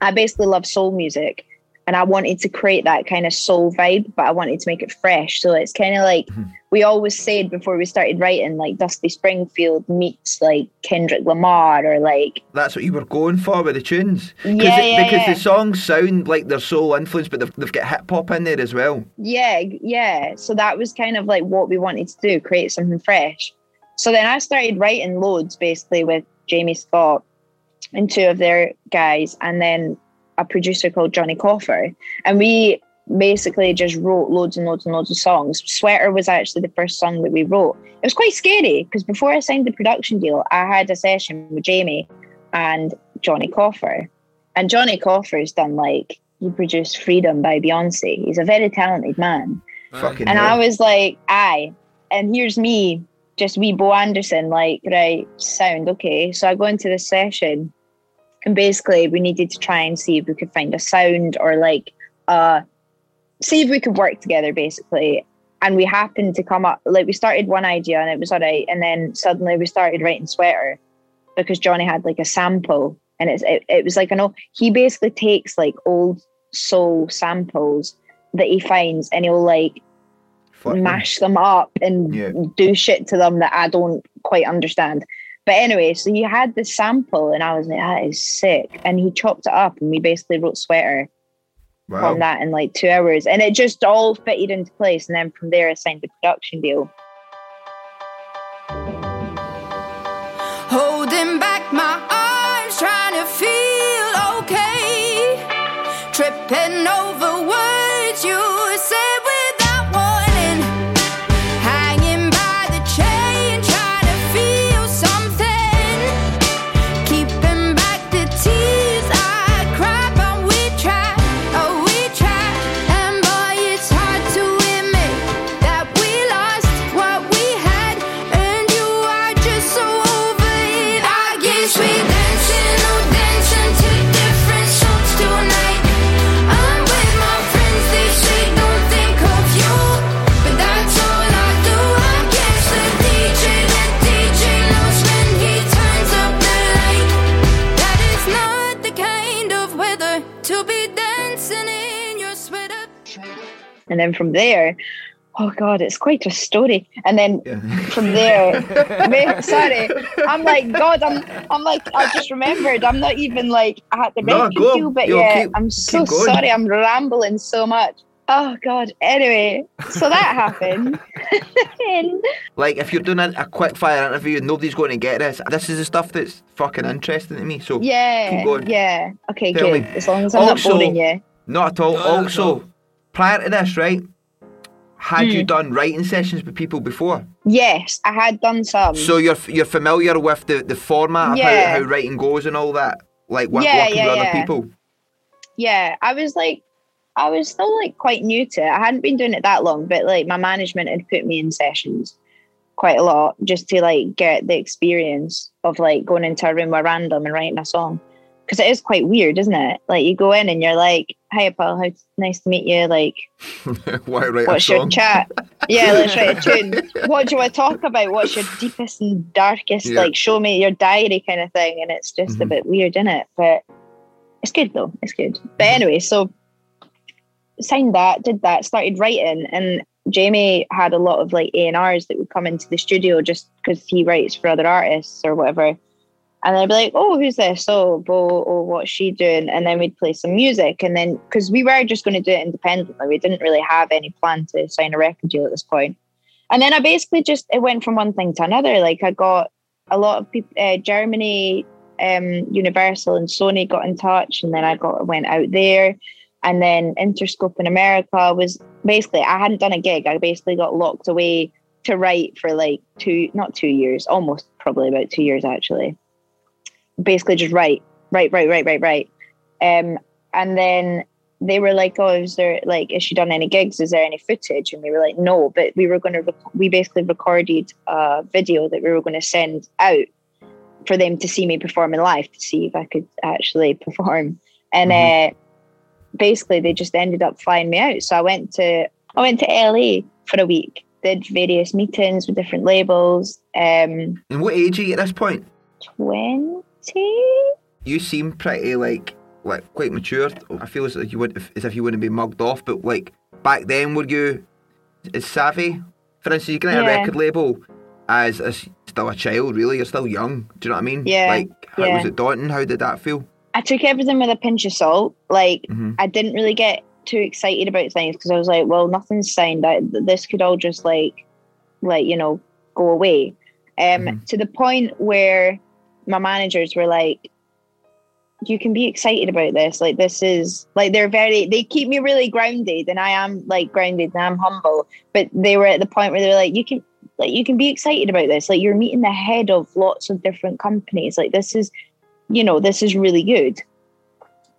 i basically love soul music and I wanted to create that kind of soul vibe, but I wanted to make it fresh. So it's kind of like Mm-hmm. we always said before we started writing, like Dusty Springfield meets like Kendrick Lamar or like That's what you were going for with the tunes. Yeah, it- yeah, because yeah. the songs sound like they're soul influenced, but they've, they've got hip hop in there as well. yeah, yeah. So that was kind of like what we wanted to do, create something fresh. So then I started writing loads basically with Jamie Scott and two of their guys, and then a producer called Jonny Coffer. And we basically just wrote loads and loads and loads of songs. Sweater was actually the first song that we wrote. It was quite scary because before I signed the production deal, I had a session with Jamie and Jonny Coffer. And Jonny Coffer's done like he produced Freedom by Beyonce. He's a very talented man. Fucking And I was like, aye. And here's me, just wee Bow Anderson, like, right, sound, okay. So I go into this session and basically we needed to try and see if we could find a sound or like uh see if we could work together basically. And we happened to come up like we started one idea and it was all right. And then suddenly we started writing sweater because Jonny had like a sample and it's it, it was like an old he basically takes like old soul samples that he finds and he'll like mash them up and Yeah. do shit to them that I don't quite understand. But anyway, so he had the sample and I was like, that is sick. And he chopped it up and we basically wrote sweater Wow. from that in like two hours. And it just all fitted into place. And then from there I signed the production deal. Holding back my arms, trying to feel okay. Tripping over And then from there, oh God, it's quite a story. And then from there, [LAUGHS] ma- sorry, I'm like, God, I'm, I'm like, I just remembered, I'm not even like at the No, record go. deal, but Yo, yeah, keep- I'm so sorry, I'm rambling so much. Oh God. Anyway, so that happened. [LAUGHS] Like, if you're doing a, a quick fire interview nobody's going to get this, this is the stuff that's fucking interesting to me. So yeah. keep going. Yeah. Okay, Tell good. me. As long as I'm Also- not boring you. Not at all. No, also, all. Prior to this, right? Had you Hmm. done writing sessions with people before? Yes, I had done some. So you're you're familiar with the, the format of Yeah. how, how writing goes and all that? Like wo- Yeah, working yeah, with other yeah. people? yeah, I was like, I was still like quite new to it. I hadn't been doing it that long, but like my management had put me in sessions quite a lot just to like get the experience of like going into a room with random and writing a song. Because it is quite weird, isn't it? Like you go in and you're like, "Hi, pal, how nice to meet you." Like, [LAUGHS] Why write what's a your chat? Yeah, let's write a [LAUGHS] tune. What do you want to talk about? What's your deepest and darkest? Yeah. Like, show me your diary kind of thing. And it's just a Mhm. bit weird, isn't it? But it's good though. It's good. But Mm-hmm. anyway, so signed that, did that, started writing, and Jamie had a lot of like A and R's that would come into the studio just because he writes for other artists or whatever. And I'd be like, "Oh, who's this? Oh, Bow. Oh, what's she doing?" And then we'd play some music, and then because we were just going to do it independently, we didn't really have any plan to sign a record deal at this point. And then I basically just it went from one thing to another. Like I got a lot of people, uh, Germany, um, Universal, and Sony got in touch, and then I got went out there, and then Interscope in America was basically I hadn't done a gig. I basically got locked away to write for like two, not two years, almost probably about two years actually. Basically, just write, write, write, write, write, write. Um, and then they were like, "Oh, is there like, has she done any gigs? Is there any footage?" And we were like, "No," but we were going to. Rec- we basically recorded a video that we were going to send out for them to see me performing live to see if I could actually perform. And uh, basically, they just ended up flying me out. So I went to I went to LA for a week. Did various meetings with different labels. Um, And what age are you at this point? twenty. You seem pretty like like quite mature. I feel as if you would as if you wouldn't be mugged off, but like back then were you as savvy? For instance, you can get a record label as, as still a child, really. You're still young. Do you know what I mean? Yeah, Like, how yeah. was it daunting? How did that feel? I took everything with a pinch of salt. Like Mhm. I didn't really get too excited about things because I was like, well, nothing's signed. I, this could all just like, like you know, go away. Um, to the point where my managers were like, you can be excited about this. Like this is like they're very they keep me really grounded, and I am like grounded and I'm humble. But they were at the point where they're like, you can like you can be excited about this. Like you're meeting the head of lots of different companies. Like this is, you know, this is really good.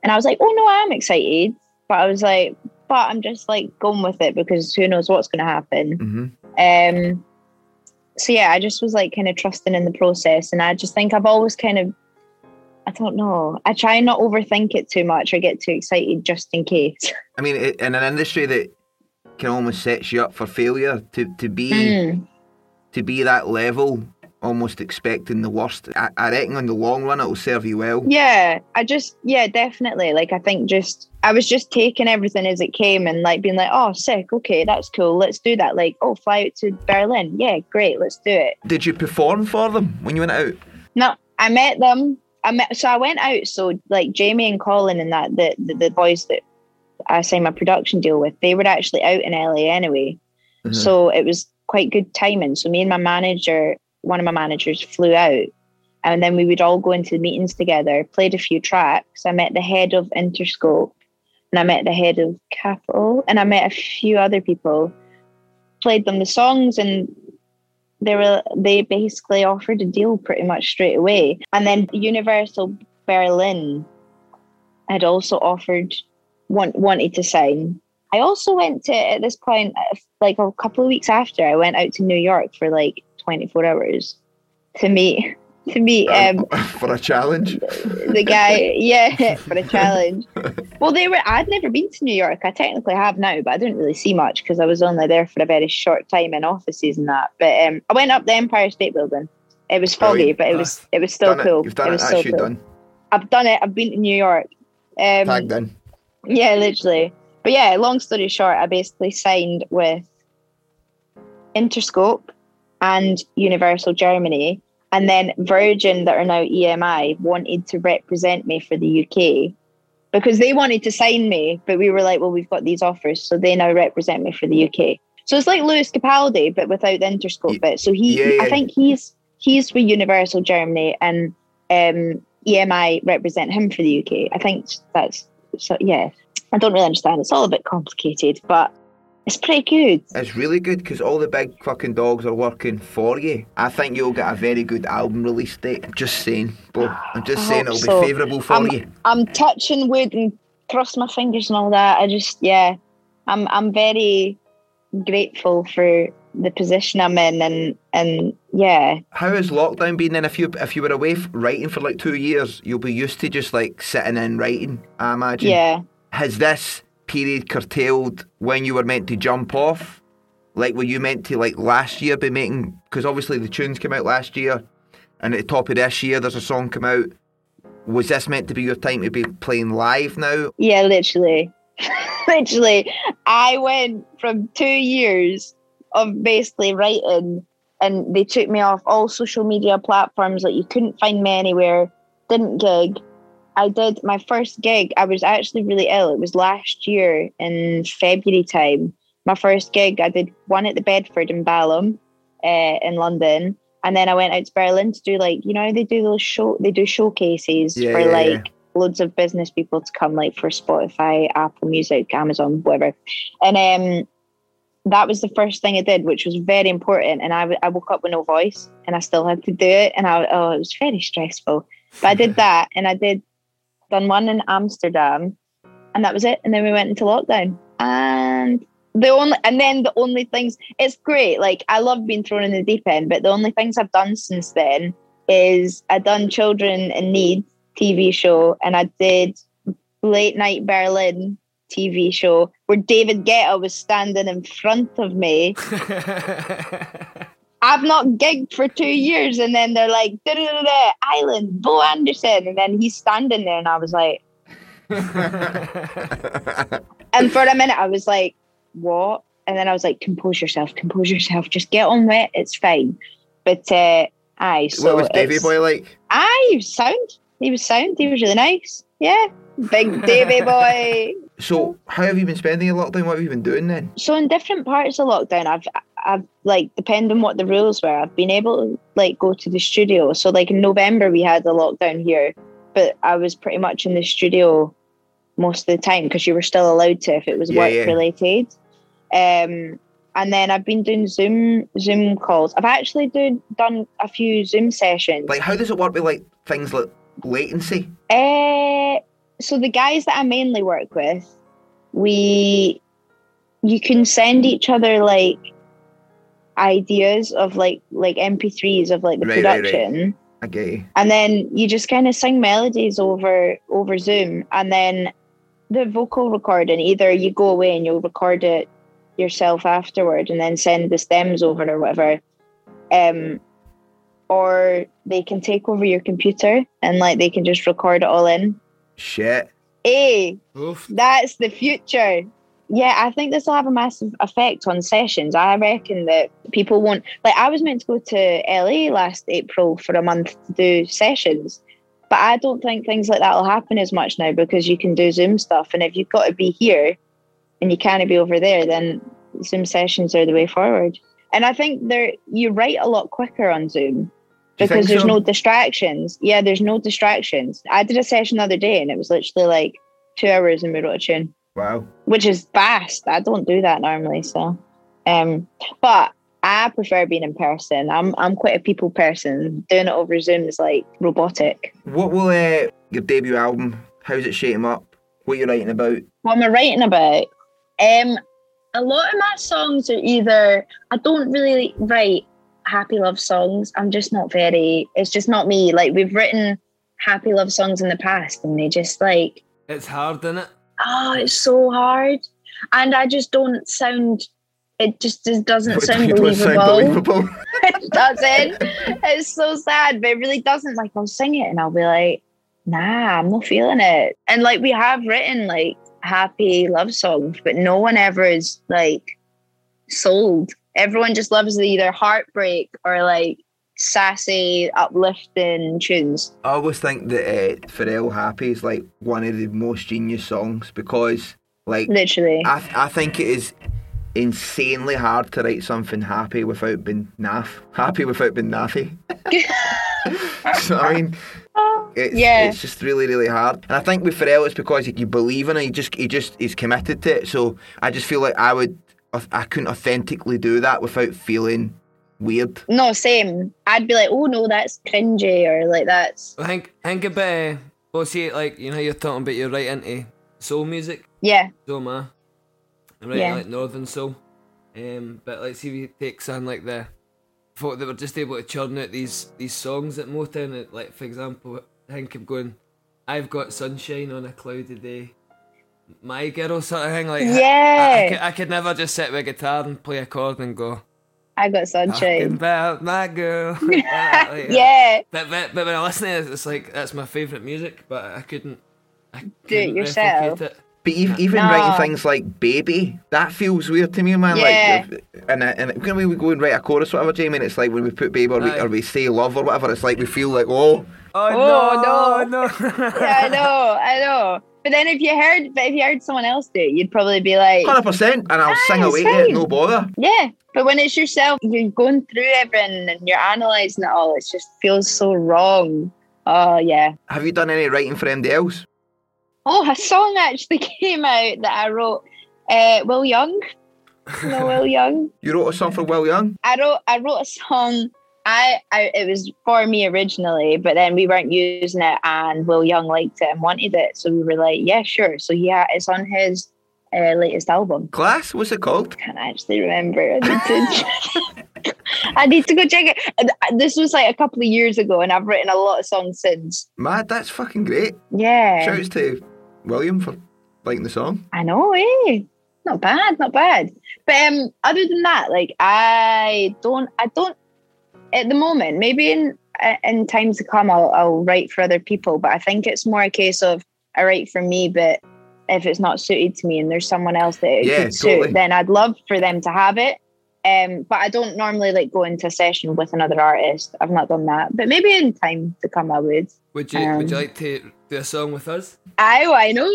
And I was like, oh no, I am excited. But I was like, but I'm just like going with it because who knows what's going to happen. Mm-hmm. Um, so yeah, I just was like kind of trusting in the process, and I just think I've always kind of, I don't know, I try and not overthink it too much or get too excited just in case. [LAUGHS] I mean, in an industry that can almost sets you up for failure, to to be Mm. to be that level, almost expecting the worst. I, I reckon in the long run it'll serve you well. Yeah, I just yeah, definitely. Like I think just I was just taking everything as it came and like being like, oh, sick, okay, that's cool, let's do that. Like, oh, fly out to Berlin, yeah, great, let's do it. Did you perform for them when you went out? No, I met them. I met so I went out. So like Jamie and Colin and that the the, the boys that I signed my production deal with, they were actually out in LA anyway. Mhm. So it was quite good timing. So me and my manager, one of my managers, flew out. And then we would all go into the meetings together, played a few tracks. I met the head of Interscope and I met the head of Capitol and I met a few other people. Played them the songs and they were they basically offered a deal pretty much straight away. And then Universal Berlin had also offered want, wanted to sign. I also went to at this point, uh, like a couple of weeks after, I went out to New York for like 24 hours to meet [LAUGHS] to meet um [LAUGHS] for a challenge. the guy [LAUGHS] yeah for a challenge well they were i'd never been to new york i technically have now but i didn't really see much because i was only there for a very short time in offices and that but um i went up the empire state building it was foggy Brilliant. but it was it was still Done it. cool You've done it. was still you cool. done. i've done it i've been to new york um Tagged in. yeah, literally. But yeah, long story short, I basically signed with Interscope and Universal Germany. And then Virgin, that are now EMI, wanted to represent me for the UK. because they wanted to sign me, but we were like, well, we've got these offers, so they now represent me for the UK. So it's like Lewis Capaldi, but without the Interscope bit. So he, yeah, yeah. I think he's he's for Universal Germany, and um, EMI represent him for the UK. I think that's so. Yeah, I don't really understand. It's all a bit complicated, but it's pretty good. It's really good because all the big fucking dogs are working for you. I think you'll get a very good album release date. I'm Just saying, but I'm just I saying it'll so. be favourable for I'm, you. I'm touching wood and cross my fingers and all that. I just, yeah, I'm I'm very grateful for the position I'm in, and and yeah, How has lockdown been then? If you if you were away f- writing for like two years, you'll be used to just like sitting in writing. I imagine. yeah. Has this period curtailed when you were meant to jump off? Like, were you meant to like last year be making? Because obviously the tunes came out last year, and at the top of this year there's a song come out. Was this meant to be your time to be playing live now? Yeah, literally. [LAUGHS] literally. I went from two years of basically writing and they took me off all social media platforms. Like you couldn't find me anywhere, didn't gig. I did my first gig. I was actually really ill. It was last year in February time. My first gig, I did one at the Bedford in Balham uh, in London. And then I went out to Berlin to do like, you know, they do those show, they do showcases Yeah, for yeah, like yeah. loads of business people to come, like for Spotify, Apple Music, Amazon, whatever. And um, that was the first thing I did, which was very important. And I, w- I woke up with no voice and I still had to do it. And I, oh, it was very stressful. But I did [LAUGHS] that and I did done one in Amsterdam and that was it. And then we went into lockdown. And the only and then the only things it's great. Like I love being thrown in the deep end, but the only things I've done since then is I done Children in Need TV show and I did Late Night Berlin TV show where David Guetta was standing in front of me. [LAUGHS] I've not gigged for two years, and then they're like, Island, Bow Anderson, and then he's standing there, and I was like, [LAUGHS] and for a minute, I was like, what? And then I was like, compose yourself, compose yourself, just get on with it, it's fine. But uh, aye, so what was Davy Boy like? Aye, he was sound. He was sound. He was really nice. Yeah, big [LAUGHS] Davy boy. So, how have you been spending your lockdown? What have you been doing then? So in different parts of lockdown, I've I've like depending on what the rules were, I've been able to like go to the studio. So like in November we had the lockdown here, but I was pretty much in the studio most of the time because you were still allowed to if it was Yeah, work yeah. related. Um, and then I've been doing Zoom Zoom calls. I've actually do, done a few Zoom sessions. Like, how does it work with like things like latency? Uh, so the guys that I mainly work with, we you can send each other like ideas of like like MP3s of like the Right, right, right. production. I. And then you just kind of sing melodies over over Zoom, and then the vocal recording. Either you go away and you'll record it yourself afterward, and then send the stems over or whatever. Um, or they can take over your computer and like they can just record it all in. Shit. Hey, that's the future. Yeah, I think this will have a massive effect on sessions. I reckon that people won't like. I was meant to go to LA last April for a month to do sessions, but I don't think things like that will happen as much now because you can do Zoom stuff. And if you've got to be here and you can't be over there, then Zoom sessions are the way forward. And I think there you write a lot quicker on Zoom because there's so? no distractions. Yeah, there's no distractions. I did a session the other day and it was literally like two hours and we wrote a tune, Wow. which is fast. I don't do that normally. So, um, but I prefer being in person. I'm I'm quite a people person. Doing it over Zoom is like robotic. What will uh, your debut album? How's it shaping up? What you writing about? What am I writing about? Um, a lot of my songs are either I don't really write happy love songs. I'm just not very. It's just not me. Like we've written happy love songs in the past, and they just like It's hard, isn't it? Oh, it's so hard, and I just don't sound. It just, just doesn't It sound doesn't sound believable. [LAUGHS] believable. it doesn't. It's so sad, but it really doesn't. Like I'll sing it and I'll be like, nah, I'm not feeling it. And like we have written like happy love songs, but no one ever is like sold. Everyone just loves either heartbreak or like sassy, uplifting tunes. I always think that uh, Pharrell Happy is like one of the most genius songs because, like, Literally. I, I think it is insanely hard to write something happy without being naff. Happy without being naffy. [LAUGHS] so, I mean, it's, yeah. it's just really, really hard. And I think with Pharrell, it's because you believe in it. He just, he just, he's committed to it. So I just feel like I would, I couldn't authentically do that without feeling weird. No, same. I'd be like, oh no, that's cringy, or like that's I think think about uh, well, see, like you know, you're talking about you're right into soul music. yeah, So am I. I'm right Yeah. into, like northern soul. Um, but like, see, if you take something like the thought that were just able to churn out these these songs at Motown. Like for example, I think I'm going. I've got sunshine on a cloudy day. My girl sort of thing. Like I- I, I, Yeah. could, I could never just sit with a guitar and play a chord and go. I got Talking sunshine. about my girl. Like that, like. Yeah. But, but but when I listen to it, it's like that's my favourite music. But I couldn't. I Do it couldn't yourself. it. But ev- even No. writing things like "baby," that feels weird to me, man. Yeah. Like, if- and and when we go and write a chorus, or whatever, Jamie, and it's like when we put "baby" or we, or we say "love" or whatever, it's like we feel like, oh, Oh, Oh, no, no. [LAUGHS] yeah, I know, I know. But then if you heard, but if you heard someone else do it, you'd probably be like, hundred percent, and I'll Ah, sing away to it, no bother. yeah. But when it's yourself, you're going through everything and you're analysing it all. It just feels so wrong. Oh yeah. Have you done any writing for anybody else? Oh, a song actually [LAUGHS] came out that I wrote. Uh, Will Young. You know [LAUGHS] Will Young. You wrote a song for Will Young. I wrote I wrote a song. I, I it was for me originally, but then we weren't using it, and Will Young liked it and wanted it, so we were like, yeah, sure. So yeah, it's on his uh, latest album. Class, what's it called? Can't actually remember. I need to. [LAUGHS] I need to go check it. This was like a couple of years ago, and I've written a lot of songs since. Mad, that's fucking great. Yeah, Shouts to William for liking the song. I know, eh? Not bad, not bad. But um, other than that, like I don't, I don't at the moment. Maybe in uh, in times to come, I'll I'll write for other people. But I think it's more a case of I write for me, but if it's not suited to me and there's someone else that it Yeah, could suit, totally. then I'd love for them to have it. Um, but I don't normally like go into a session with another artist. I've not done that, but maybe in time to come, I would. Would you Would you Um, like to do a song with us? I, why no?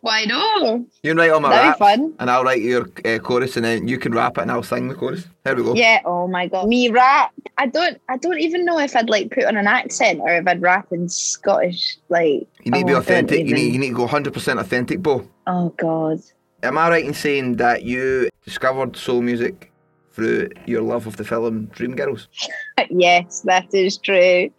Why no? You can write all my That'd raps, fun. and I'll write your uh, chorus, and then you can rap it, and I'll sing the chorus. There we go. Yeah. Oh my god. Me rap. I don't. I don't even know if I'd like put on an accent or if I'd rap in Scottish. Like. You need to oh, be authentic. You need, you need to go 100% authentic, Bow. Oh god. Am I right in saying that you discovered soul music through your love of the film Dreamgirls? [LAUGHS] yes, that is true.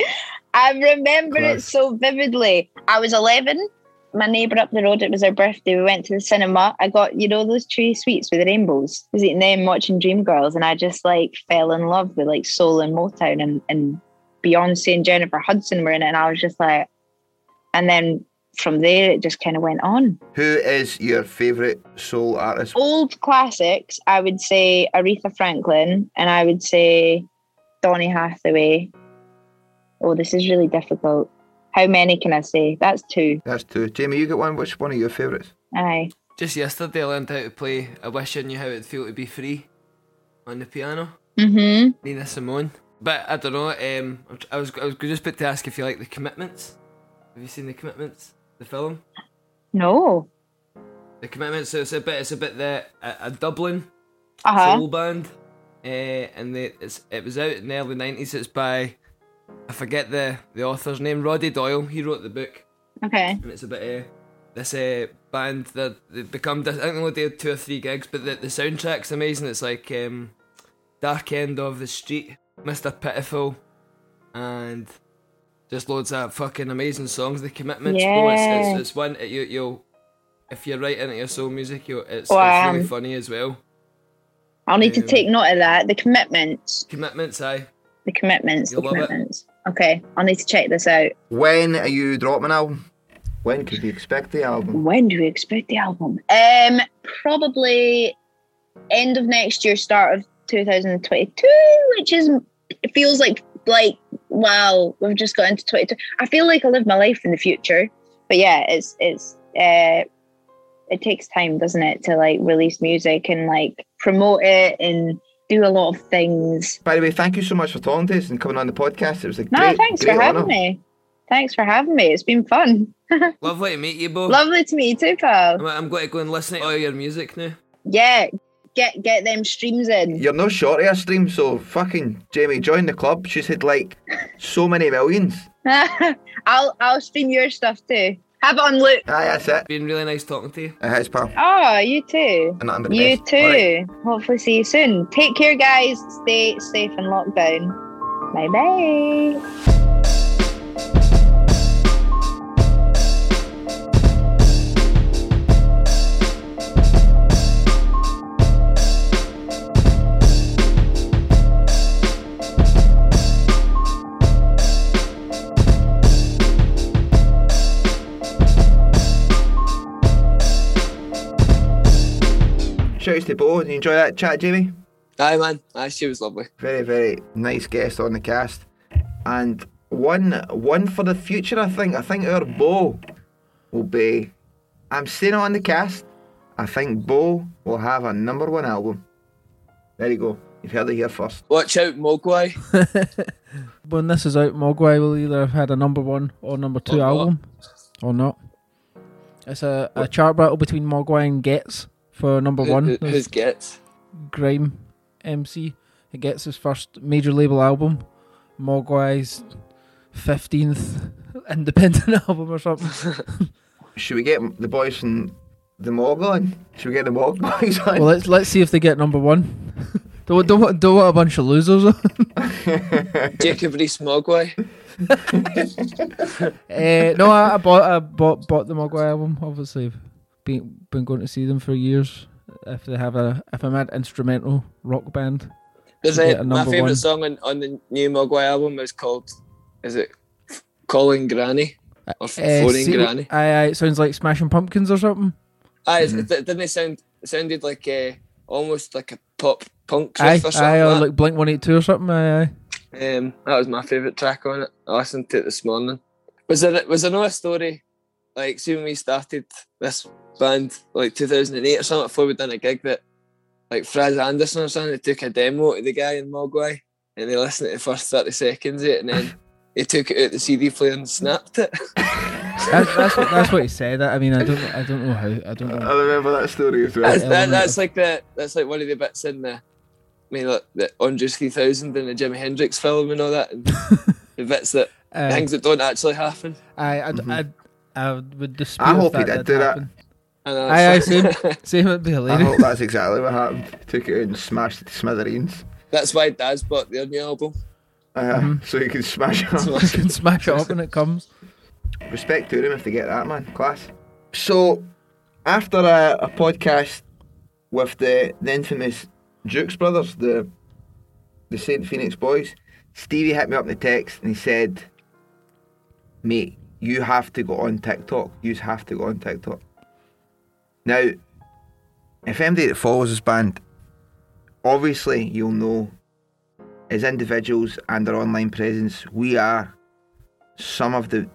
I remember it so vividly. I was 11. My neighbour up the road, it was her birthday. We went to the cinema. I got, you know, those chewy sweets with the rainbows. I was eating them, watching Dreamgirls, and I just like fell in love with like soul and Motown and, and Beyonce and Jennifer Hudson were in it. And I was just like, and then from there, it just kind of went on. Who is your favourite soul artist? Old classics, I would say Aretha Franklin, and I would say Donny Hathaway. Oh, this is really difficult. How many can I say? That's two. That's two. Jamie, you got one. Which one of your favourites? Aye. Just yesterday, I learned how to play "I Wish I Knew How It'd Feel to Be Free" on the piano. Mm-hmm. Nina Simone. But I don't know. Um, I'm I was I was just about to ask if you like the Commitments. Have you seen the Commitments? The film. No. The Commitments. So it's a bit. It's a bit the a, a Dublin Uh-huh. soul band. Uh, and they, it's it was out in the early nineties. It's by I forget the the author's name. Roddy Doyle. He wrote the book. Okay. and it's about uh, this uh, band that they become. I think they only did two or three gigs, but the, the soundtrack's amazing. It's like um, Dark End of the Street, Mr. Pitiful, and just loads of fucking amazing songs. The commitments, bro, it's, Yeah. it's, it's one that you you'll if you're right into your soul music, you it's, Wow. it's really funny as well. I'll need to Um, take note of that. The commitments. Commitments, aye. The commitments. You'll the love it. commitments. Okay. I'll need to check this out. When are you dropping an album? When could we expect the album? When do we expect the album? Um, probably end of next year, start of 2022, which is it feels like like wow, we've just got into 22. I feel like I live my life in the future, but yeah, it's it's uh, it takes time, doesn't it, to like release music and like promote it and do a lot of things. By the way, thank you so much for talking to us and coming on the podcast. It was a No, great, thanks great for having honour. me. Thanks for having me. It's been fun. [LAUGHS] Lovely to meet you, Bow. Lovely to meet you too, pal. I'm, I'm going to go and listen to all your music now. Yeah, get get them streams in. You're no short of a stream, so fucking Jamie, join the club. She's had like so many millions. [LAUGHS] I'll I'll stream your stuff too. Have it on loop. Aye, that's it. Been really nice talking to you. It has, pal. Oh, you too. And nothing but the You best. too. All right. Hopefully see you soon. Take care, guys. Stay safe in lockdown. Bye bye. Shouts to Bow. Did you enjoy that chat, Jamie? Aye, man. Aye, she was lovely. Very, very nice guest on the cast. And one one for the future, I think. I think our Bow will be. I'm saying it on the cast. I think Bow will have a number one album. There you go. You've heard it here first. Watch out, Mogwai. [LAUGHS] When this is out, Mogwai will either have had a number one or number two Or not. album, or not. It's a, a chart battle between Mogwai and Ghetts for number Who- one. who- who's Ghetts? Grime MC. He gets his first major label album. Mogwai's fifteenth [LAUGHS] independent [LAUGHS] album or something. [LAUGHS] Should we get the boys from the Mog on? Should we get the Mog boys on? well, let's let's see if they get number one. don't don't want, don't want a bunch of losers. Jacob Rees Mogwai. uh, no, I, I bought I bought bought the Mogwai album. Obviously, I've been been going to see them for years. If they have a if I'm an instrumental rock band, There's to a, my favourite one. song on, on the new Mogwai album is called, is it Calling Granny? Or Uh, Phoning see- Granny? Aye, aye, it sounds like Smashing Pumpkins or something. Aye, Mm-hmm. it, didn't it sound, it sounded like uh, almost like a pop punk Aye, riff or something aye, or like like Blink One Eight Two or something. Aye, aye. that. Um, that was my favourite track on it. I listened to it this morning. Was there, was there no a story, like, see when we started this band, like 2008 or something, before we done a gig that, like, Fraz Anderson or something, they took a demo to the guy in Mogwai and they listened to the first 30 seconds of it and then [LAUGHS] he took it out the CD player and snapped it. That's, that's what that's what he said. I mean, I don't I don't know how I don't know. I remember that story as well. That's, that, that's like the that's like one of the bits in the, I mean, like the Andrews 3000 and the Jimi Hendrix film and all that, and [LAUGHS] the bits that Aye. things that don't actually happen. I I, I, mm-hmm. I would dispute. I if hope he that did do that. Happen. And uh, Aye, aye, it's same, [LAUGHS] same. It'd be I hilarious. hope that's exactly what happened. Took it out and smashed it to smithereens. That's why Dad's bought the new album. Uh, Mm-hmm. So you can smash it You [LAUGHS] up. can smash it up when it comes. Respect to them if they get that, man. Class. So, after a, a podcast with the, the infamous Jukes brothers, the the Saint Phoenix boys, Stevie hit me up in the text and he said, "Mate, you have to go on TikTok. You have to go on TikTok." Now, if anybody that follows this band, obviously you'll know, as individuals and their online presence, we are some of the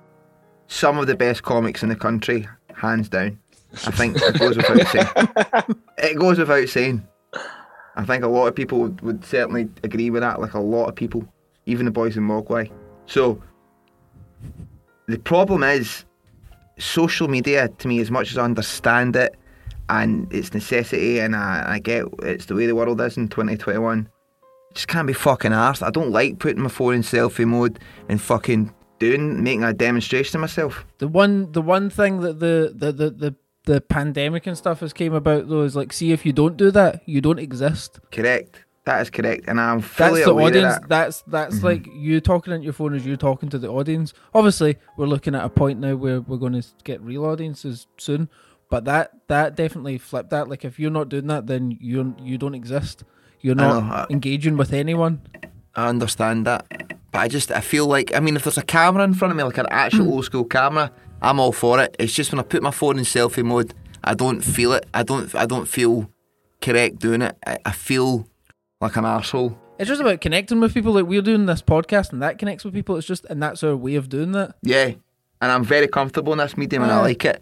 some of the best comics in the country, hands down. I think it goes without saying. [LAUGHS] It goes without saying. I think a lot of people would, would certainly agree with that, like a lot of people, even the boys in Mogwai. So, the problem is, social media, to me, as much as I understand it and its necessity, and I, I get it's the way the world is in 2021, just can't be fucking arsed. I don't like putting my phone in selfie mode and fucking doing, making a demonstration of myself. The one the one thing that the the the the, the pandemic and stuff has came about though is like, see if you don't do that, you don't exist. Correct. That is correct, and I'm fully That's the aware audience. of that. That's that's Mhm. like you talking into your phone as you're talking to the audience. Obviously, we're looking at a point now where we're going to get real audiences soon. But that that definitely flipped that. Like if you're not doing that, then you you don't exist. You're not engaging with anyone. I understand that, but I just I feel like I mean, if there's a camera in front of me, like an actual hmm. old school camera, I'm all for it. It's just when I put my phone in selfie mode, I don't feel it. I don't I don't feel correct doing it. I, I feel like an asshole. It's just about connecting with people. Like we're doing this podcast, and that connects with people. It's just, and that's our way of doing that. Yeah, and I'm very comfortable in this medium, and I like it.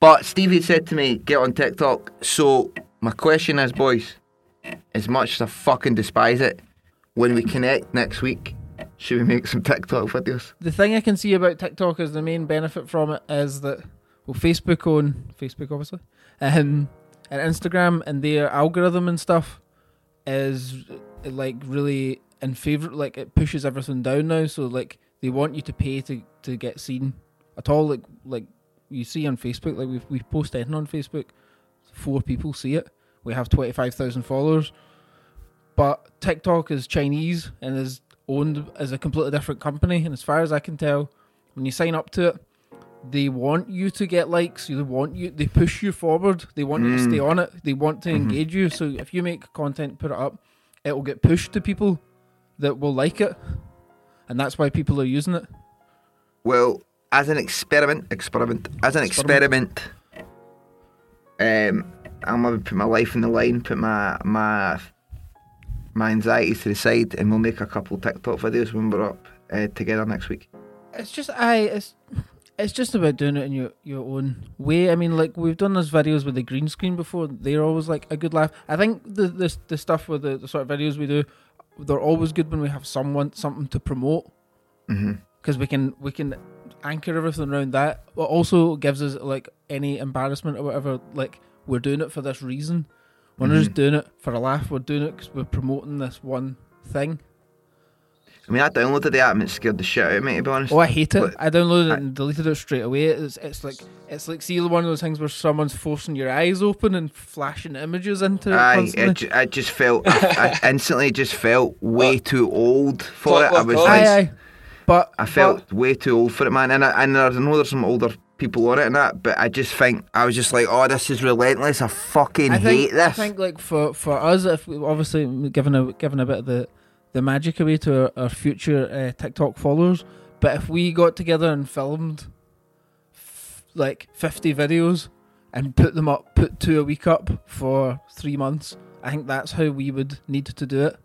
But Stevie said to me, "Get on TikTok." So my question is, boys, as much as I fucking despise it, when we connect next week, should we make some TikTok videos? The thing I can see about TikTok is the main benefit from it is that well, Facebook on Facebook obviously, um, and Instagram and their algorithm and stuff is like really in favor. Like it pushes everything down now, so like they want you to pay to to get seen at all. Like like you see on Facebook, like we we post anything on Facebook, four people see it. We have twenty five thousand followers, but TikTok is Chinese and is owned as a completely different company. And as far as I can tell, when you sign up to it, they want you to get likes. They want you. They push you forward. They want you to Mm. stay on it. They want to Mhm. engage you. So if you make content, put it up, it will get pushed to people that will like it, and that's why people are using it. Well, as an experiment, experiment, as an experiment, um, I'm gonna put my life in the line, put my my my anxieties to the side, and we'll make a couple TikTok videos when we're up uh, together next week. It's just I it's it's just about doing it in your your own way. I mean, like we've done those videos with the green screen before. They're always like a good laugh. I think the the the stuff with the, the sort of videos we do, they're always good when we have someone something to promote Mm-hmm. because we can we can anchor everything around that. But also gives us like any embarrassment or whatever. Like we're doing it for this reason. We're not just mm-hmm. doing it for a laugh. We're doing it because we're promoting this one thing. I mean, I downloaded the app and it scared the shit out of me, to be honest. Oh, I hate it. But- I downloaded it and deleted it straight away. It's it's like it's like see one of those things where someone's forcing your eyes open and flashing images into it Aye, constantly. it, ju- I just felt, I, I [LAUGHS] instantly just felt way too old for it. I was aye, like, aye. But I felt way too old for it, man. And I, and I know there's some older people on it and that, but I just think I was just like, oh, this is relentless. I fucking I think hate this. I think like for for us, if we obviously giving a giving a bit of the the magic away to our, our future uh, TikTok followers, but if we got together and filmed f- like fifty videos and put them up, put two a week up for three months, I think that's how we would need to do it.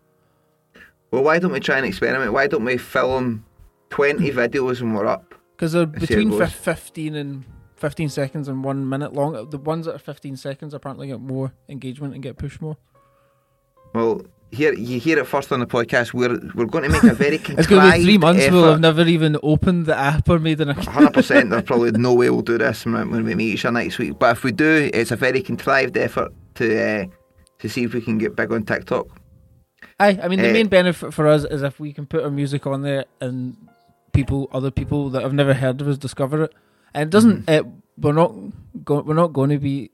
Well, why don't we try and experiment? Why don't we film 20 videos when we're up? Because they're and see how it between fif- 15 and 15 seconds and one minute long. The ones that are 15 seconds apparently get more engagement and get pushed more. Well, here you hear it first on the podcast. We're we're going to make a very [LAUGHS] contrived It's going to be three months. effort. We'll have never even opened the app or made an Hundred percent. There's probably [LAUGHS] no way we'll do this when when we meet each other next week. But if we do, it's a very contrived effort to uh, to see if we can get big on TikTok. Aye, I mean the Eh. main benefit for us is if we can put our music on there and people, other people that have never heard of us, discover it. And it doesn't. Mm-hmm. It, we're not. Go, we're not going to be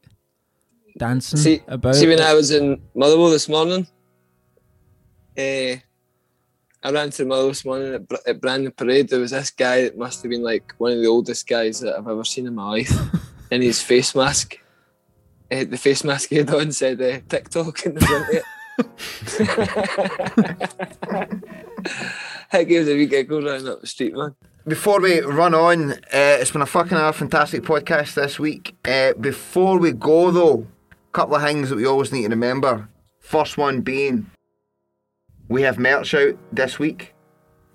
dancing See, about. see when it. I was in Motherwell this morning, uh, I ran to Motherwell this morning at, at Brandon Parade. There was this guy that must have been like one of the oldest guys that I've ever seen in my life, [LAUGHS] in his face mask. Uh, the face mask he had on said uh, TikTok in the front of it. [LAUGHS] [LAUGHS] that gives a wee giggle running up the street, man. Before we run on, uh, it's been a fucking uh, fantastic podcast this week. Uh, before we go though, a couple of things that we always need to remember. First one being, we have merch out this week.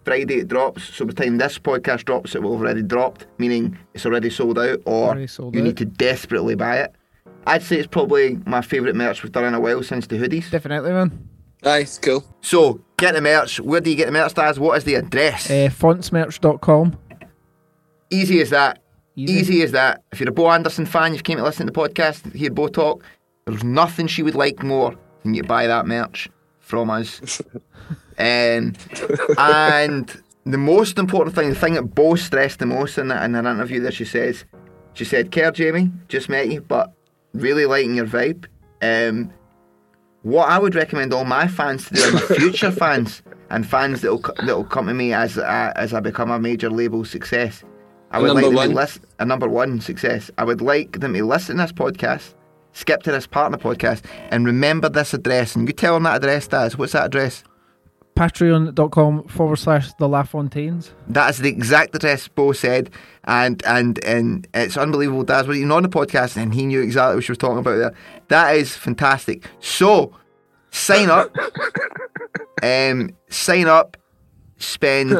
Friday it drops, so by the time this podcast drops, it will have already dropped, meaning it's already sold out, or sold you out. need to desperately buy it. I'd say it's probably my favourite merch we've done in a while since the hoodies. Definitely, man. Aye, it's cool. So get the merch. Where do you get the merch, Daz? What is the address? Uh, fontsmerch.com. Easy as that. Easy. Easy. as that. If you're a Bow Anderson fan, you've came to listen to the podcast, hear Bow talk, there's nothing she would like more than you buy that merch from us. [LAUGHS] um, and the most important thing, the thing that Bow stressed the most in, that, in an interview that she says, she said, Care Jamie, just met you, but really liking your vibe. Um, what I would recommend all my fans to do, and my future [LAUGHS] fans, and fans that'll that'll come to me as I, as I become a major label success, I A would like number them to one. listen a number one success. I would like them to listen to this podcast, skip to this partner podcast, and remember this address. And you tell them that address, Daz. What's that address? Patreon.com forward slash the LaFontaines. That is the exact address Bow said, and and and it's unbelievable. Daz was even on the podcast, and he knew exactly what she was talking about there. That is fantastic. So sign up, [LAUGHS] um, sign up, spend.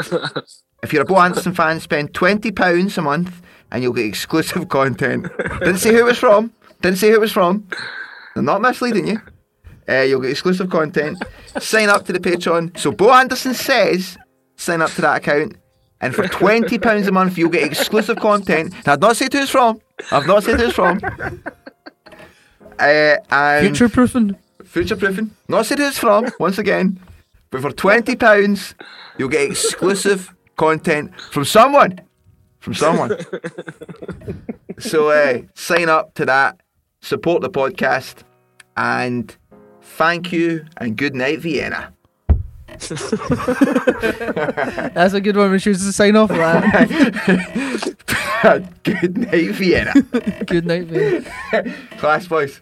If you're a Bow Anderson fan, spend twenty pounds a month, and you'll get exclusive content. Didn't say who it was from. Didn't say who it was from. Not misleading you. Uh, you'll get exclusive content. sign up to the Patreon. So Bow Anderson says, sign up to that account. And for twenty pounds a month, you'll get exclusive content. Now, I've not said who it's from. I've not said who it's from. Uh, and Future proofing. future proofing. Not said who it's from. Once again, but for twenty pounds, you'll get exclusive content from someone. From someone. [LAUGHS] so uh, sign up to that. Support the podcast, and thank you and good night, Vienna. [LAUGHS] That's a good one. We should sign off with [LAUGHS] that. good night, Vienna. [LAUGHS] good night, man. Class boys.